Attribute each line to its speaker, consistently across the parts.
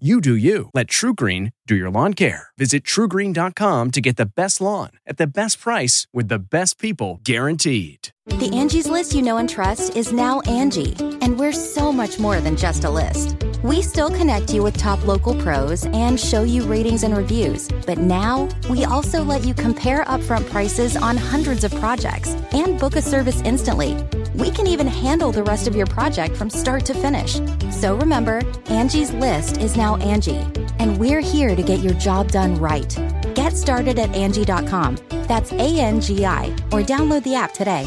Speaker 1: You do you. Let TruGreen do your lawn care. Visit trugreen.com to get the best lawn at the best price with the best people guaranteed.
Speaker 2: The Angie's list you know and trust is now Angie, and we're so much more than just a list. We still connect you with top local pros and show you ratings and reviews, but now we also let you compare upfront prices on hundreds of projects and book a service instantly. We can even handle the rest of your project from start to finish. So remember, Angie's list is now Angie, and we're here to get your job done right. Get started at Angie.com. That's A N G I, or download the app today.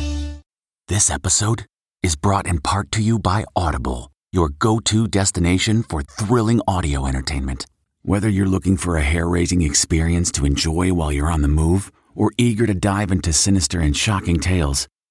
Speaker 3: This episode is brought in part to you by Audible, your go to destination for thrilling audio entertainment. Whether you're looking for a hair raising experience to enjoy while you're on the move or eager to dive into sinister and shocking tales,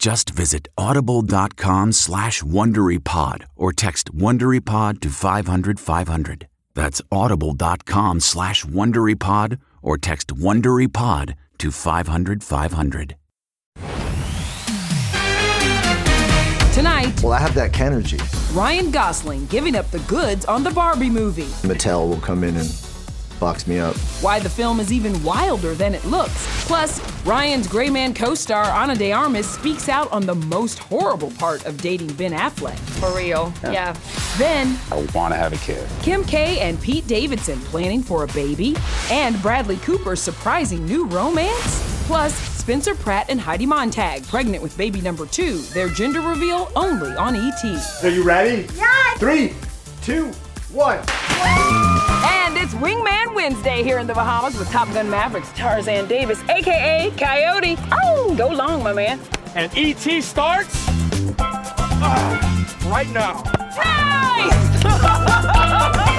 Speaker 3: Just visit audible.com slash WonderyPod or text WonderyPod to 500 500. That's audible.com slash WonderyPod or text WonderyPod to 500 500.
Speaker 4: Tonight,
Speaker 5: Well, I have that Kenergy.
Speaker 4: Ryan Gosling giving up the goods on the Barbie movie.
Speaker 5: Mattel will come in and box me up.
Speaker 4: Why the film is even wilder than it looks. Plus, Ryan's Gray Man co star Ana de Armas speaks out on the most horrible part of dating Ben Affleck.
Speaker 6: For real. Yeah.
Speaker 4: Then,
Speaker 7: I want to have a kid.
Speaker 4: Kim K and Pete Davidson planning for a baby, and Bradley Cooper's surprising new romance. Plus, Spencer Pratt and Heidi Montag pregnant with baby number two. Their gender reveal only on ET.
Speaker 8: Are you ready?
Speaker 6: Yes!
Speaker 8: Three, two, one.
Speaker 4: It's Wingman Wednesday here in the Bahamas with Top Gun Mavericks Tarzan Davis, aka Coyote. Oh, go long, my man.
Speaker 8: And ET starts ah, right now.
Speaker 4: Oh,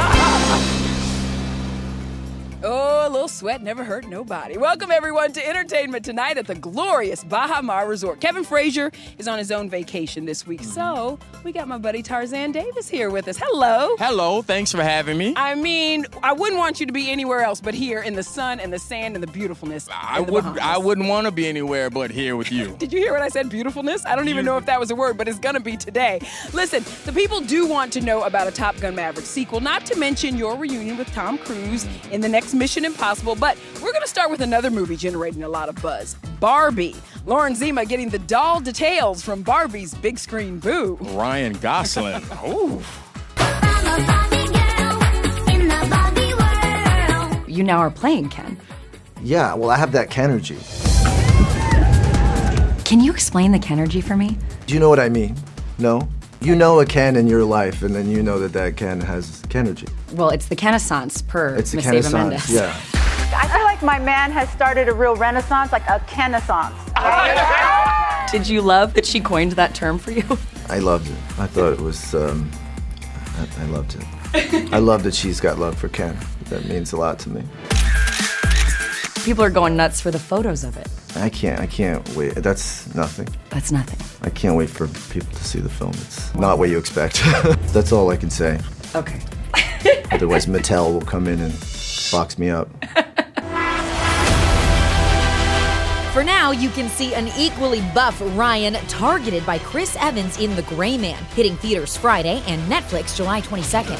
Speaker 4: little sweat never hurt nobody. Welcome everyone to entertainment tonight at the glorious Baha Mar Resort. Kevin Frazier is on his own vacation this week, so we got my buddy Tarzan Davis here with us. Hello.
Speaker 9: Hello, thanks for having me.
Speaker 4: I mean, I wouldn't want you to be anywhere else but here in the sun and the sand and the beautifulness.
Speaker 9: I would
Speaker 4: Bahamas.
Speaker 9: I wouldn't want to be anywhere but here with you.
Speaker 4: Did you hear what I said? Beautifulness? I don't even know if that was a word, but it's gonna be today. Listen, the people do want to know about a Top Gun Maverick sequel, not to mention your reunion with Tom Cruise in the next Mission Impossible, but we're gonna start with another movie generating a lot of buzz Barbie. Lauren Zima getting the doll details from Barbie's big screen boo.
Speaker 9: Ryan Gosling. Ooh.
Speaker 6: You now are playing Ken.
Speaker 5: Yeah, well, I have that Kenergy.
Speaker 6: Can you explain the Kenergy for me?
Speaker 5: Do you know what I mean? No? You know a Ken in your life, and then you know that that Ken has Kenergy.
Speaker 6: Well, it's the Kenaissance per
Speaker 5: It's the
Speaker 6: Miss
Speaker 5: Eva
Speaker 6: Mendes.
Speaker 5: yeah.
Speaker 10: I feel like my man has started a real renaissance, like a kenaissance.
Speaker 6: Did you love that she coined that term for you?
Speaker 5: I loved it. I thought it was, um, I, I loved it. I love that she's got love for Ken. That means a lot to me.
Speaker 6: People are going nuts for the photos of it.
Speaker 5: I can't, I can't wait. That's nothing.
Speaker 6: That's nothing.
Speaker 5: I can't wait for people to see the film. It's not what you expect. That's all I can say.
Speaker 6: Okay.
Speaker 5: Otherwise, Mattel will come in and box me up.
Speaker 11: now, you can see an equally buff Ryan targeted by Chris Evans in The Gray Man, hitting theaters Friday and Netflix July 22nd.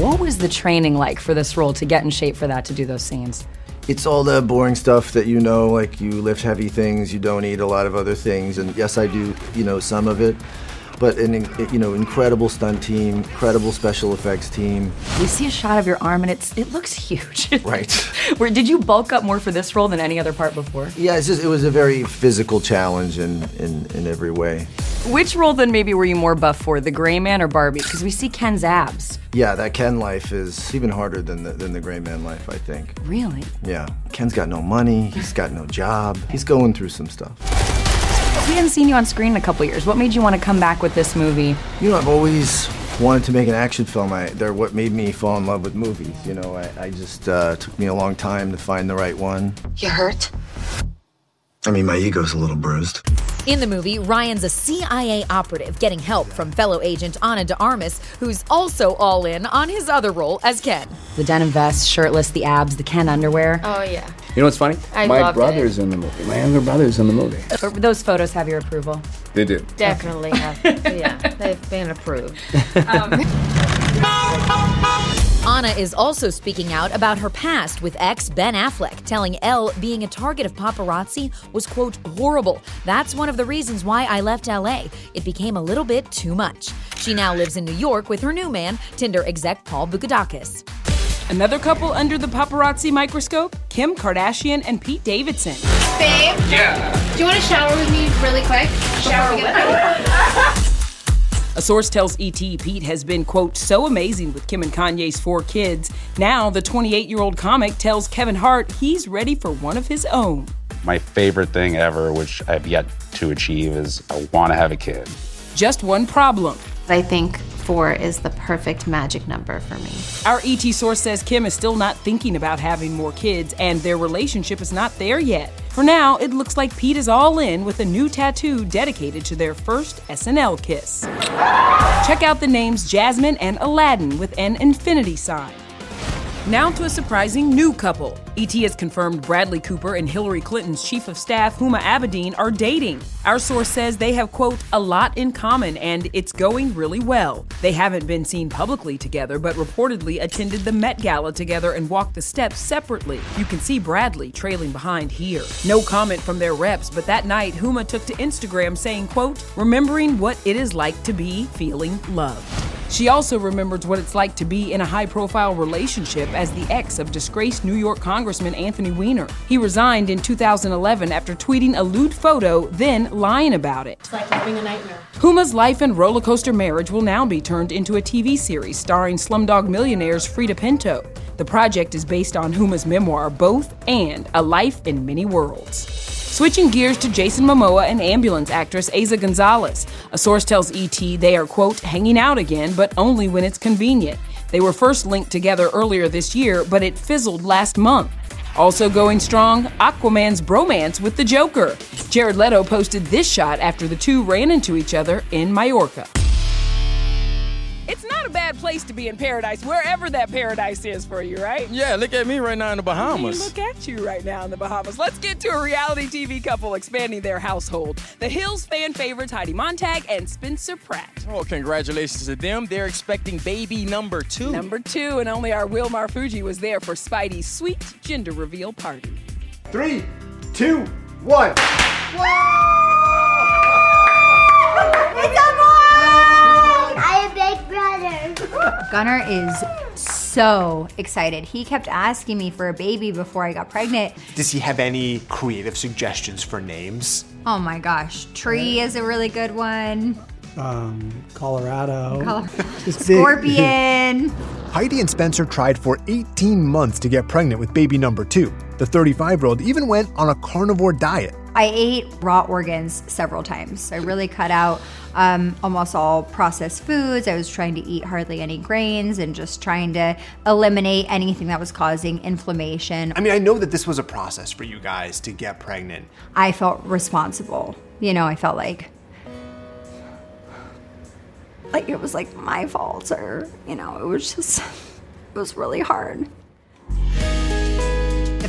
Speaker 6: What was the training like for this role to get in shape for that to do those scenes?
Speaker 5: It's all the boring stuff that you know, like you lift heavy things, you don't eat a lot of other things, and yes, I do, you know, some of it. But an you know, incredible stunt team, incredible special effects team.
Speaker 6: We see a shot of your arm and it's it looks huge.
Speaker 5: Right.
Speaker 6: Where did you bulk up more for this role than any other part before?
Speaker 5: Yeah, it's just it was a very physical challenge in in, in every way.
Speaker 6: Which role then maybe were you more buff for, the Gray Man or Barbie? Because we see Ken's abs.
Speaker 5: Yeah, that Ken life is even harder than the than the Gray Man life, I think.
Speaker 6: Really?
Speaker 5: Yeah, Ken's got no money. He's got no job. He's going through some stuff.
Speaker 6: We hadn't seen you on screen in a couple years. What made you want to come back with this movie?
Speaker 5: You know, I've always wanted to make an action film. I, they're what made me fall in love with movies. You know, I, I just uh, took me a long time to find the right one.
Speaker 7: You hurt?
Speaker 5: I mean, my ego's a little bruised.
Speaker 11: In the movie, Ryan's a CIA operative getting help from fellow agent Ana de Armas, who's also all in on his other role as Ken.
Speaker 6: The denim vest, shirtless, the abs, the Ken underwear.
Speaker 7: Oh, yeah.
Speaker 12: You know what's funny?
Speaker 7: I
Speaker 12: My
Speaker 7: loved
Speaker 12: brother's in the movie. My younger brother's in the movie.
Speaker 6: Those photos have your approval.
Speaker 12: They do.
Speaker 7: Definitely have. Yeah, they've been approved.
Speaker 11: Um, Ana is also speaking out about her past with ex Ben Affleck, telling Elle being a target of paparazzi was, quote, horrible. That's one of the reasons why I left LA. It became a little bit too much. She now lives in New York with her new man, Tinder exec Paul Boukadakis.
Speaker 4: Another couple under the paparazzi microscope Kim Kardashian and Pete Davidson.
Speaker 13: Babe?
Speaker 8: Yeah.
Speaker 13: Do you want to shower with me really quick?
Speaker 7: Shower
Speaker 13: with
Speaker 4: A source tells ET Pete has been, quote, so amazing with Kim and Kanye's four kids. Now, the 28 year old comic tells Kevin Hart he's ready for one of his own.
Speaker 14: My favorite thing ever, which I've yet to achieve, is I want to have a kid.
Speaker 4: Just one problem.
Speaker 7: I think four is the perfect magic number for me.
Speaker 4: Our ET source says Kim is still not thinking about having more kids, and their relationship is not there yet. For now, it looks like Pete is all in with a new tattoo dedicated to their first SNL kiss. Check out the names Jasmine and Aladdin with an infinity sign. Now to a surprising new couple. ET has confirmed Bradley Cooper and Hillary Clinton's chief of staff, Huma Abedin, are dating. Our source says they have, quote, a lot in common and it's going really well. They haven't been seen publicly together, but reportedly attended the Met Gala together and walked the steps separately. You can see Bradley trailing behind here. No comment from their reps, but that night, Huma took to Instagram saying, quote, remembering what it is like to be feeling loved. She also remembers what it's like to be in a high profile relationship as the ex of disgraced New York Congressman Anthony Weiner. He resigned in 2011 after tweeting a lewd photo, then lying about it.
Speaker 13: It's like living a nightmare.
Speaker 4: Huma's life and roller coaster marriage will now be turned into a TV series starring Slumdog Millionaire's Freida Pinto. The project is based on Huma's memoir, Both and A Life in Many Worlds. Switching gears to Jason Momoa and ambulance actress Eiza Gonzalez. A source tells ET they are, quote, hanging out again, but only when it's convenient. They were first linked together earlier this year, but it fizzled last month. Also going strong, Aquaman's bromance with the Joker. Jared Leto posted this shot after the two ran into each other in Mallorca. It's not a bad place to be in paradise, wherever that paradise is for you, right?
Speaker 9: Yeah, look at me right now in the Bahamas.
Speaker 4: Look at you right now in the Bahamas. Let's get to a reality TV couple expanding their household. The Hills fan favorites Heidi Montag and Spencer Pratt.
Speaker 9: Oh, congratulations to them. They're expecting baby number two.
Speaker 4: Number two, and only our Will Marfuggi was there for Speidi's sweet gender reveal party.
Speaker 8: Three, two, one.
Speaker 15: I brother.
Speaker 16: Gunner is so excited. He kept asking me for a baby before I got pregnant.
Speaker 17: Does he have any creative suggestions for names?
Speaker 16: Oh my gosh, Tree is a really good one.
Speaker 18: Um, Colorado.
Speaker 16: Colo-
Speaker 18: Just big-
Speaker 16: Scorpion.
Speaker 17: Heidi and Spencer tried for 18 months to get pregnant with baby number two. The 35 year old even went on a carnivore diet.
Speaker 16: I ate raw organs several times. I really cut out um, almost all processed foods. I was trying to eat hardly any grains and just trying to eliminate anything that was causing inflammation.
Speaker 17: I mean, I know that this was a process for you guys to get pregnant.
Speaker 16: I felt responsible. You know, I felt like like it was like my fault or, you know, it was just it was really hard.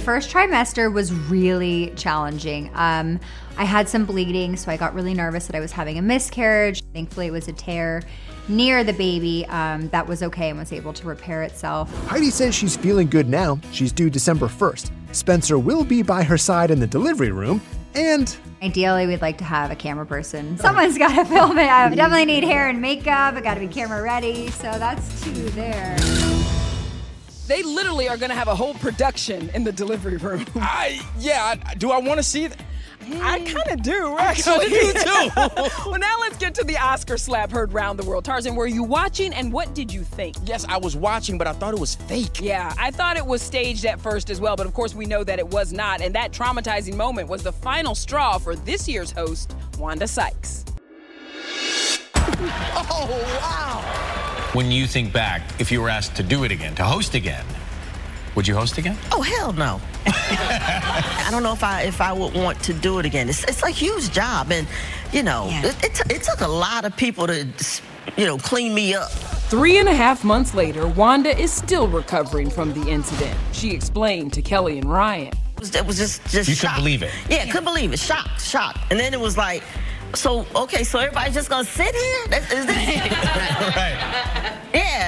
Speaker 16: The first trimester was really challenging. Um, I had some bleeding, so I got really nervous that I was having a miscarriage. Thankfully, it was a tear near the baby um, that was okay and was able to repair itself.
Speaker 17: Heidi says she's feeling good now. She's due December 1st. Spencer will be by her side in the delivery room, and
Speaker 16: Ideally, we'd like to have a camera person. Someone's got to film it. I definitely need hair and makeup. I got to be camera ready. So that's two there.
Speaker 4: They literally are going to have a whole production in the delivery room.
Speaker 9: I yeah. I, do I want to see that?
Speaker 4: I hmm. kind of do,
Speaker 9: I
Speaker 4: actually.
Speaker 9: kinda do, too.
Speaker 4: well, now let's get to the Oscar slap heard round the world. Tarzan, were you watching and what did you think?
Speaker 9: Yes, I was watching, but I thought it was fake.
Speaker 4: Yeah, I thought it was staged at first as well, but of course we know that it was not. And that traumatizing moment was the final straw for this year's host, Wanda Sykes.
Speaker 9: Oh, wow.
Speaker 19: When you think back, if you were asked to do it again, to host again, would you host again?
Speaker 20: Oh hell no! I don't know if I if I would want to do it again. It's it's a huge job, and you know it, it, t- it took a lot of people to you know clean me up.
Speaker 4: Three and a half months later, Wanda is still recovering from the incident. She explained to Kelly and Ryan.
Speaker 20: It was, it was just just
Speaker 19: You
Speaker 20: shock.
Speaker 19: couldn't believe it.
Speaker 20: Yeah, couldn't believe it. Shocked, shocked. And then it was like, so okay, so everybody's just gonna sit here? That, is this?
Speaker 19: right.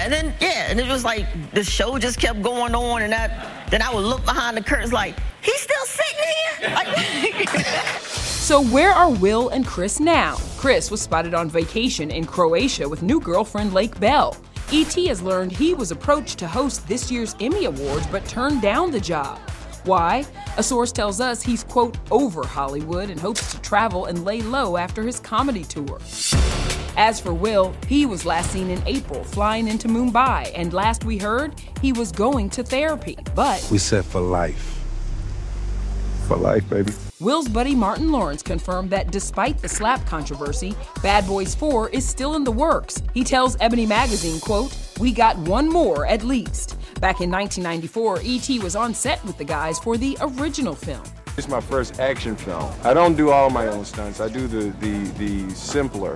Speaker 20: And then yeah, and it was like the show just kept going on, and that then I would look behind the curtains like he's still sitting here. Like,
Speaker 4: So, where are Will and Chris now? Chris was spotted on vacation in Croatia with new girlfriend Lake Bell. E.T. has learned he was approached to host this year's Emmy Awards but turned down the job. Why? A source tells us he's, quote, over Hollywood and hopes to travel and lay low after his comedy tour. As for Will, he was last seen in April flying into Mumbai, and last we heard, he was going to therapy. But
Speaker 21: We said for life. For life, baby.
Speaker 4: Will's buddy Martin Lawrence confirmed that despite the slap controversy, Bad Boys 4 is still in the works. He tells Ebony Magazine, quote, We got one more at least. Back in 1994, E.T. was on set with the guys for the original film.
Speaker 21: It's my first action film. I don't do all my own stunts. I do the the the simpler.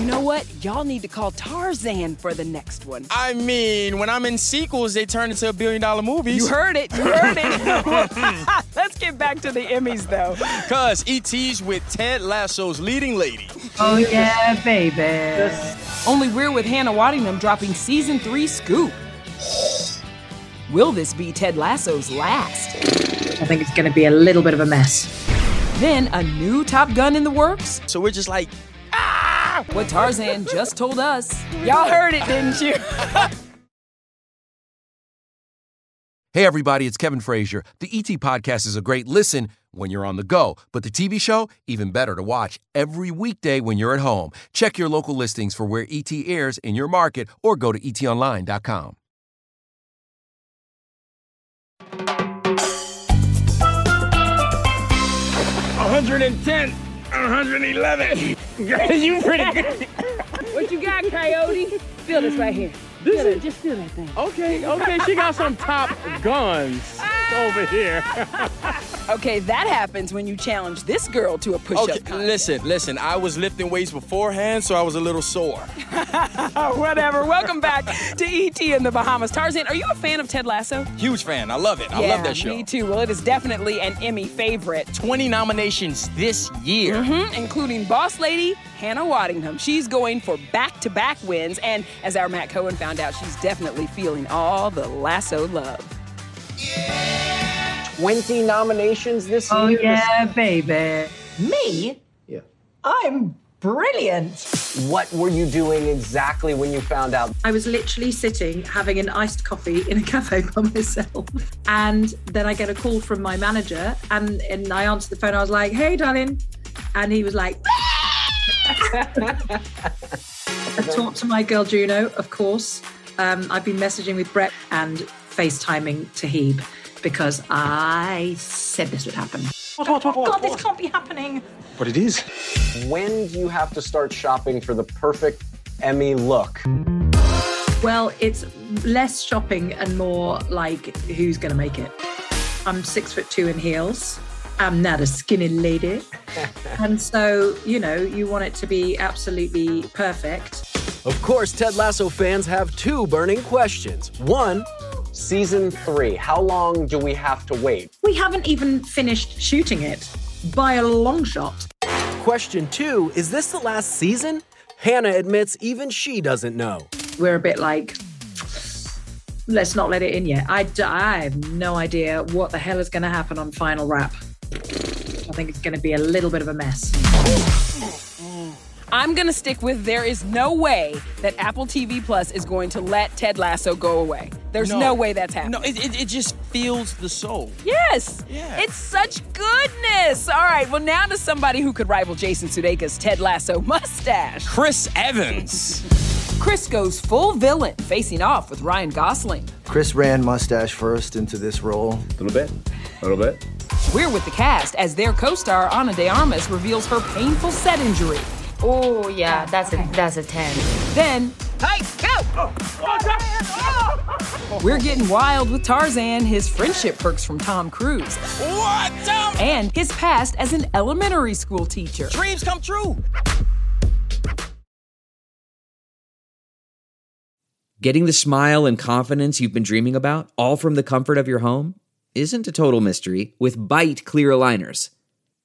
Speaker 4: You know what? Y'all need to call Tarzan for the next one.
Speaker 9: I mean, when I'm in sequels, they turn into a billion dollar movies.
Speaker 4: You heard it. You heard it. Let's get back to the Emmys, though.
Speaker 9: Cuz ET's with Ted Lasso's leading lady.
Speaker 4: Oh, yeah, baby. Only we're with Hannah Waddingham dropping season three scoop. Will this be Ted Lasso's last?
Speaker 22: I think it's going to be a little bit of a mess.
Speaker 4: Then a new Top Gun in the works?
Speaker 9: So we're just like,
Speaker 4: ah! What Tarzan just told us. Y'all heard it, didn't you?
Speaker 23: Hey, everybody, it's Kevin Frazier. The ET Podcast is a great listen when you're on the go, but the TV show, even better to watch every weekday when you're at home. Check your local listings for where ET airs in your market or go to etonline.com.
Speaker 9: hundred and ten, hundred and eleven. you pretty good.
Speaker 4: what you got, Coyote? Feel this right here. Feel it. Just feel that thing.
Speaker 9: Okay, okay, she got some top guns over here.
Speaker 4: Okay, that happens when you challenge this girl to a push-up
Speaker 9: Okay,
Speaker 4: contest.
Speaker 9: listen, listen. I was lifting weights beforehand, so I was a little sore.
Speaker 4: Whatever. Welcome back to ET in the Bahamas. Tarzan, are you a fan of Ted Lasso?
Speaker 9: Huge fan. I love it. I
Speaker 4: yeah,
Speaker 9: love that show.
Speaker 4: Me too. Well, it is definitely an Emmy favorite.
Speaker 9: 20 nominations this year.
Speaker 4: Mhm, including Boss Lady Hannah Waddingham. She's going for back-to-back wins, and as our Matt Cohen found out, she's definitely feeling all the Lasso love.
Speaker 24: 20 nominations this
Speaker 22: Oh,
Speaker 24: year.
Speaker 22: yeah, baby.
Speaker 24: Me? Yeah.
Speaker 22: I'm brilliant.
Speaker 24: What were you doing exactly when you found out?
Speaker 22: I was literally sitting having an iced coffee in a cafe by myself. And then I get a call from my manager and, and I answer the phone. I was like, hey, darling. And he was like, I talked to my girl Juno, of course. Um, I've been messaging with Brett and FaceTiming Toheeb because I said this would happen. What, what, what, God, this can't be happening.
Speaker 21: But it is.
Speaker 24: When do you have to start shopping for the perfect Emmy look?
Speaker 22: Well, it's less shopping and more like who's going to make it. I'm six foot two in heels. I'm not a skinny lady. and so, you know, you want it to be absolutely perfect.
Speaker 25: Of course, Ted Lasso fans have two burning questions. One,
Speaker 24: season three. How long do we have to wait?
Speaker 22: We haven't even finished shooting it by a long shot.
Speaker 26: Question two Is this the last season? Hannah admits even she doesn't know.
Speaker 22: We're a bit like, let's not let it in yet. I, I have no idea what the hell is going to happen on Final Wrap. I think it's going to be a little bit of a mess.
Speaker 4: I'm going to stick with there is no way that Apple TV Plus is going to let Ted Lasso go away. There's no, way that's happening.
Speaker 9: No, it, it, it just feels the soul.
Speaker 4: Yes. Yeah. It's such goodness. All right. Well, now to somebody who could rival Jason Sudeikis' Ted Lasso mustache.
Speaker 9: Chris Evans.
Speaker 4: Chris goes full villain, facing off with Ryan Gosling.
Speaker 27: Chris ran mustache first into this role.
Speaker 12: A little bit. A little bit.
Speaker 4: We're with the cast as their co-star Ana de Armas reveals her painful set injury.
Speaker 11: Oh yeah, that's a that's a ten.
Speaker 4: Then, hey, go! Oh, we're getting wild with Tarzan, his friendship perks from Tom Cruise.
Speaker 9: What? Tom?
Speaker 4: And his past as an elementary school teacher.
Speaker 9: Dreams come true.
Speaker 28: Getting the smile and confidence you've been dreaming about, all from the comfort of your home, isn't a total mystery with Byte Clear Aligners.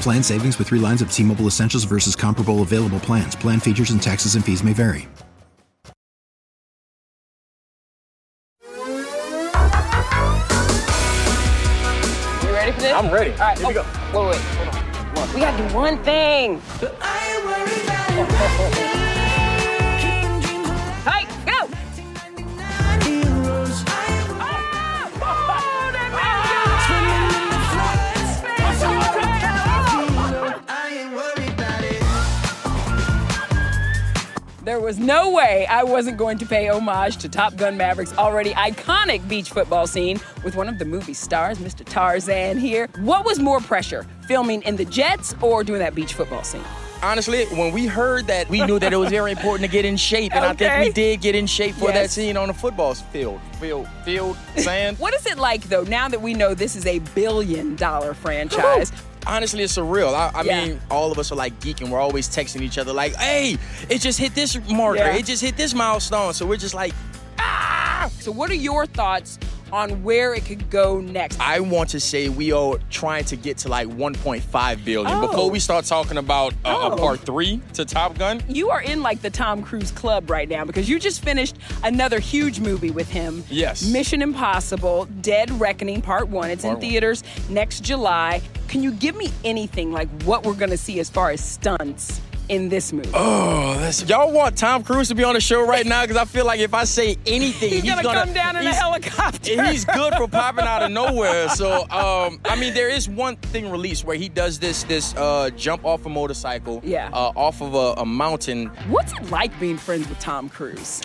Speaker 29: Plan savings with three lines of T Mobile Essentials versus comparable available plans. Plan features and taxes and fees may vary.
Speaker 4: You ready for this?
Speaker 21: I'm ready.
Speaker 4: All right.
Speaker 21: Here we go.
Speaker 4: Wait, wait, hold on. Hold on. We gotta do one thing. Was no way I wasn't going to pay homage to Top Gun Maverick's already iconic beach football scene with one of the movie's stars, Mr. Tarzan here. What was more pressure, filming in the jets or doing that beach football scene?
Speaker 9: Honestly, when we heard that, we knew that it was very important to get in shape, and I think we did get in shape for that scene on the football field, field, field, sand.
Speaker 4: What is it like though, now that we know this is a billion dollar franchise?
Speaker 9: Honestly, it's surreal. I, I
Speaker 4: Yeah.
Speaker 9: mean, all of us are like geeking. We're always texting each other, like, "Hey, it just hit this marker.
Speaker 4: Yeah.
Speaker 9: It just hit this milestone." So we're just like, ah.
Speaker 4: So, what are your thoughts on where it could go next?
Speaker 9: I want to say we are trying to get to like 1.5 billion
Speaker 4: Oh.
Speaker 9: before we start talking about uh,
Speaker 4: Oh.
Speaker 9: a part three to Top Gun.
Speaker 4: You are in like the Tom Cruise club right now because you just finished another huge movie with him.
Speaker 9: Yes.
Speaker 4: Mission Impossible Dead Reckoning Part 1. It's
Speaker 9: Part
Speaker 4: in
Speaker 9: one.
Speaker 4: theaters next July. Can you give me anything like what we're to see as far as stunts in this movie?
Speaker 9: Oh, that's, y'all want Tom Cruise to be on the show right now? Because I feel like if I say anything,
Speaker 4: He's
Speaker 9: he's,
Speaker 4: gonna come down in a helicopter.
Speaker 9: He's good for popping out of nowhere. So, um, I mean, there is one thing released where he does this this uh, jump off a motorcycle,
Speaker 4: Yeah.
Speaker 9: uh, off of a, a mountain.
Speaker 4: What's it like being friends with Tom Cruise?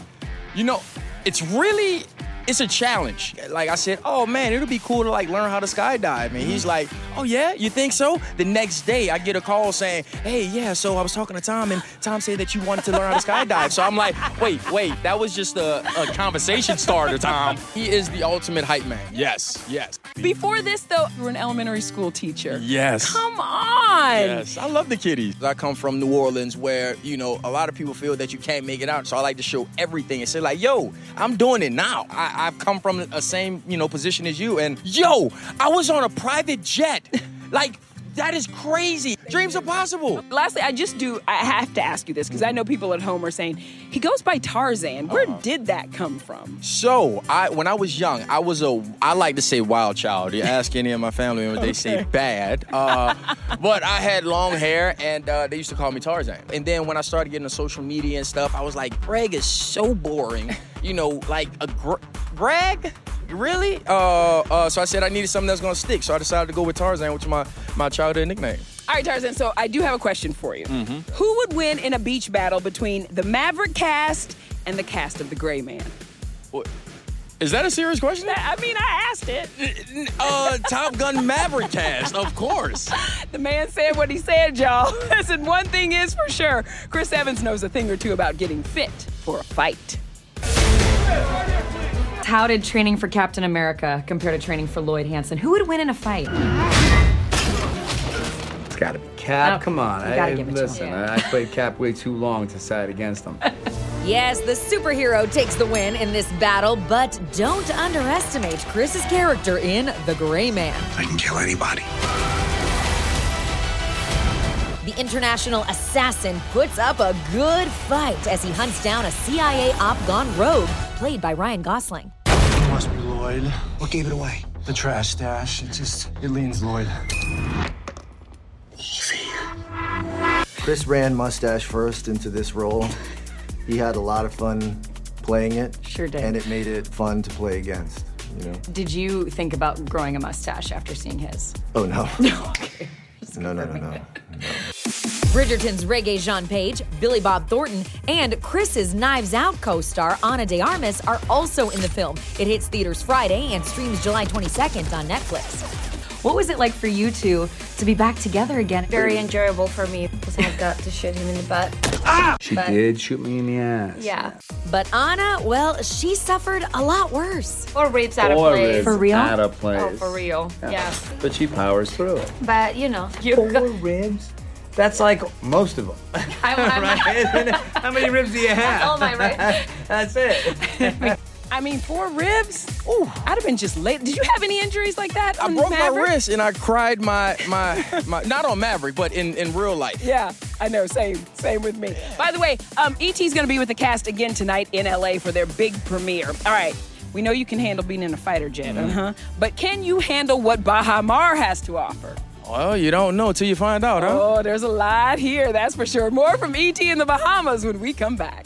Speaker 9: You know, it's really it's a challenge. Like I said, oh man, it'll be cool to like learn how to skydive. And he's like, oh yeah, you think so? The next day, I get a call saying, hey, yeah, so I was talking to Tom, and Tom said that you wanted to learn how to skydive. So I'm like, wait, wait, that was just a, a conversation starter, Tom. He is the ultimate hype man. Yes, yes,
Speaker 4: Before this, though, you were an elementary school teacher.
Speaker 9: yes.
Speaker 4: Come on.
Speaker 9: Yes, I love the kiddies. I come from New Orleans where, you know, a lot of people feel that you can't make it out. So I like to show everything and say, like, yo, I'm doing it now. I, I've come from a same, you know, position as you. And yo, I was on a private jet. like, That is crazy. Dreams are possible.
Speaker 4: Lastly, I just do, I have to ask you this because I know people at home are saying, he goes by Tarzan. Where
Speaker 9: Uh-huh.
Speaker 4: did that come from?
Speaker 9: So, I when I was young, I was a I like to say wild child. You ask any of my family members, they say bad. Uh, but I had long hair, and uh, they used to call me Tarzan. And then when I started getting to social media and stuff, I was like, Greg is so boring. You know, like a gr- Greg. Really? Uh, uh, so I said I needed something that's gonna stick. So I decided to go with Tarzan, which is my, my childhood nickname.
Speaker 4: All right, Tarzan, so I do have a question for you.
Speaker 9: Mm-hmm.
Speaker 4: Who would win in a beach battle between the Maverick cast and the cast of The Gray Man?
Speaker 9: Is that a serious question?
Speaker 4: I mean, I asked it.
Speaker 9: Uh, Top Gun Maverick cast, of course.
Speaker 4: The man said what he said, y'all. Listen, one thing is for sure Chris Evans knows a thing or two about getting fit for a fight.
Speaker 30: How did training for Captain America compare to training for Lloyd Hansen? Who would win in a fight?
Speaker 12: It's got to be Cap.
Speaker 30: Okay,
Speaker 12: Come on.
Speaker 30: you gotta
Speaker 12: I,
Speaker 30: give it to him.
Speaker 12: I, I played Cap way too long to side against him.
Speaker 11: Yes, the superhero takes the win in this battle, but don't underestimate Chris's character in The Gray Man.
Speaker 31: I can kill anybody.
Speaker 11: The international assassin puts up a good fight as he hunts down a CIA op gone rogue, played by Ryan Gosling.
Speaker 31: It must be Lloyd. What gave it away? The trash stash. It just, it leans Lloyd. Easy.
Speaker 27: Chris ran mustache first into this role. He had a lot of fun playing it.
Speaker 30: Sure did.
Speaker 27: And it made it fun to play against, you know?
Speaker 30: Did you think about growing a mustache after seeing his?
Speaker 27: Oh, no. No, no, no, no.
Speaker 11: No. Bridgerton's Regé-Jean Page, Billy Bob Thornton, and Chris's Knives Out co star Ana de Armas are also in the film. It hits theaters Friday and streams July 22nd on Netflix.
Speaker 30: What was it like for you two to be back together again?
Speaker 32: Very enjoyable for me because I got to shoot him in the butt. Ah!
Speaker 12: She
Speaker 32: But-
Speaker 12: did shoot me in the ass.
Speaker 32: Yeah.
Speaker 11: But Ana, well, she suffered a lot worse.
Speaker 32: Or ribs out of place.
Speaker 12: ribs
Speaker 32: For real?
Speaker 12: Out of oh, place.
Speaker 32: Oh, for real. Yeah.
Speaker 12: But she powers through it.
Speaker 32: But you know, you
Speaker 12: Four ribs? That's like most of them.
Speaker 32: I, I'm
Speaker 12: right? How many ribs do you have?
Speaker 32: That's all my ribs.
Speaker 12: That's it.
Speaker 4: I mean, four ribs? Ooh, I'd have been just late. Did you have any injuries like that?
Speaker 9: I broke my wrist and I cried my my my not on Maverick, but in in real life.
Speaker 4: Yeah, I know. Same, same with me. By the way, um, ET's going to be with the cast again tonight in LA for their big premiere. All right, we know you can handle being in a fighter jet,
Speaker 9: Mhm.
Speaker 4: uh-huh. But can you handle what Baha Mar has to offer?
Speaker 9: Well, you don't know till you find out, huh?
Speaker 4: Oh, there's a lot here, that's for sure. More from ET in the Bahamas when we come back.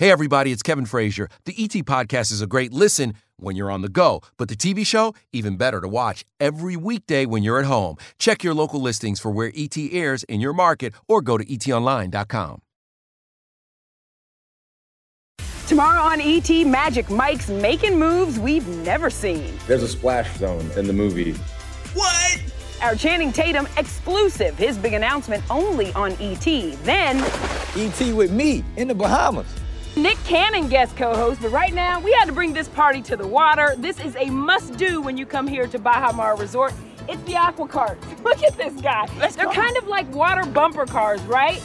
Speaker 23: Hey, everybody, it's Kevin Frazier. The ET Podcast is a great listen when you're on the go, but the TV show, even better to watch every weekday when you're at home. Check your local listings for where ET airs in your market or go to etonline.com.
Speaker 4: Tomorrow on ET, Magic Mike's making moves we've never seen.
Speaker 12: There's a splash zone in the movie.
Speaker 4: What? Our Channing Tatum exclusive, his big announcement only on ET. Then,
Speaker 12: ET with me in the Bahamas.
Speaker 4: Nick Cannon guest co-host, but right now we had to bring this party to the water. This is a must-do when you come here to Baha Mar Resort. It's the aqua carts. Look at this guy. They're kind of like water bumper cars, right?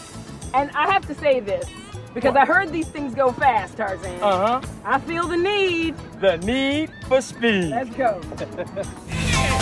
Speaker 4: And I have to say this because I heard these things go fast, Tarzan.
Speaker 9: Uh-huh.
Speaker 4: I feel the need.
Speaker 9: The need for speed.
Speaker 4: Let's go.